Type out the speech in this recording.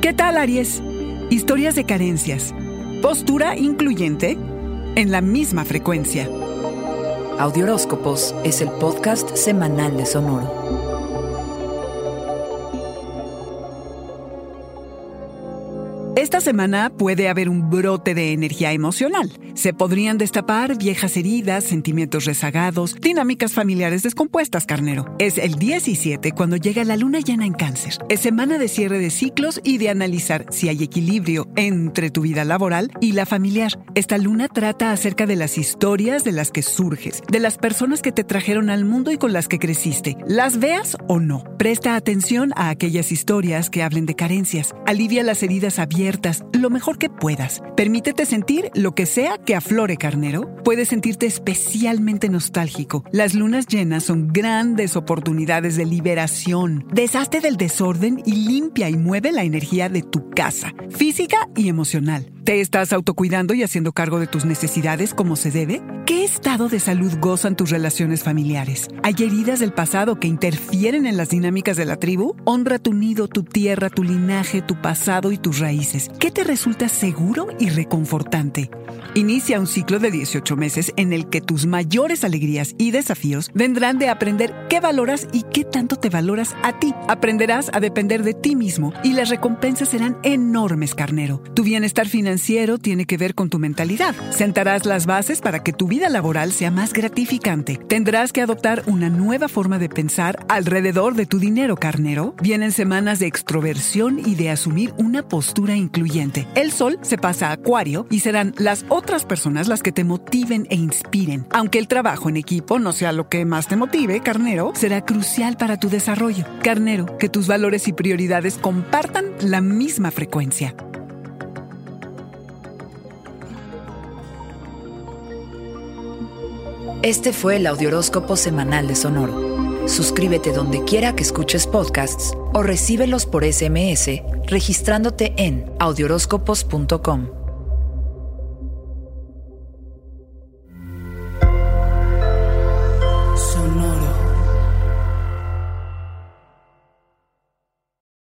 ¿Qué tal, Aries? Historias de carencias. Postura incluyente en la misma frecuencia. Audioróscopos es el podcast semanal de Sonoro. Esta semana puede haber un brote de energía emocional. Se podrían destapar viejas heridas, sentimientos rezagados, dinámicas familiares descompuestas, carnero. Es el 17 cuando llega la luna llena en cáncer. Es semana de cierre de ciclos y de analizar si hay equilibrio entre tu vida laboral y la familiar. Esta luna trata acerca de las historias de las que surges, de las personas que te trajeron al mundo y con las que creciste. Las veas o no. Presta atención a aquellas historias que hablen de carencias. Alivia las heridas abiertas lo mejor que puedas. Permítete sentir lo que sea que aflore carnero. Puedes sentirte especialmente nostálgico. Las lunas llenas son grandes oportunidades de liberación. Deshazte del desorden y limpia y mueve la energía de tu casa, física y emocional. ¿Te estás autocuidando y haciendo cargo de tus necesidades como se debe? ¿Qué estado de salud gozan tus relaciones familiares? ¿Hay heridas del pasado que interfieren en las dinámicas de la tribu? Honra tu nido, tu tierra, tu linaje, tu pasado y tus raíces. ¿Qué te resulta seguro y reconfortante? Inicia un ciclo de 18 meses en el que tus mayores alegrías y desafíos vendrán de aprender qué valoras y qué tanto te valoras a ti. Aprenderás a depender de ti mismo y las recompensas serán enormes, carnero. Tu bienestar tiene que ver con tu mentalidad. Sentarás las bases para que tu vida laboral sea más gratificante. Tendrás que adoptar una nueva forma de pensar alrededor de tu dinero, carnero. Vienen semanas de extroversión y de asumir una postura incluyente. El sol se pasa a Acuario y serán las otras personas las que te motiven e inspiren. Aunque el trabajo en equipo no sea lo que más te motive, carnero, será crucial para tu desarrollo. Carnero, que tus valores y prioridades compartan la misma frecuencia. Este fue el Audioróscopo Semanal de Sonoro. Suscríbete donde quiera que escuches podcasts o recíbelos por SMS registrándote en audioróscopos.com.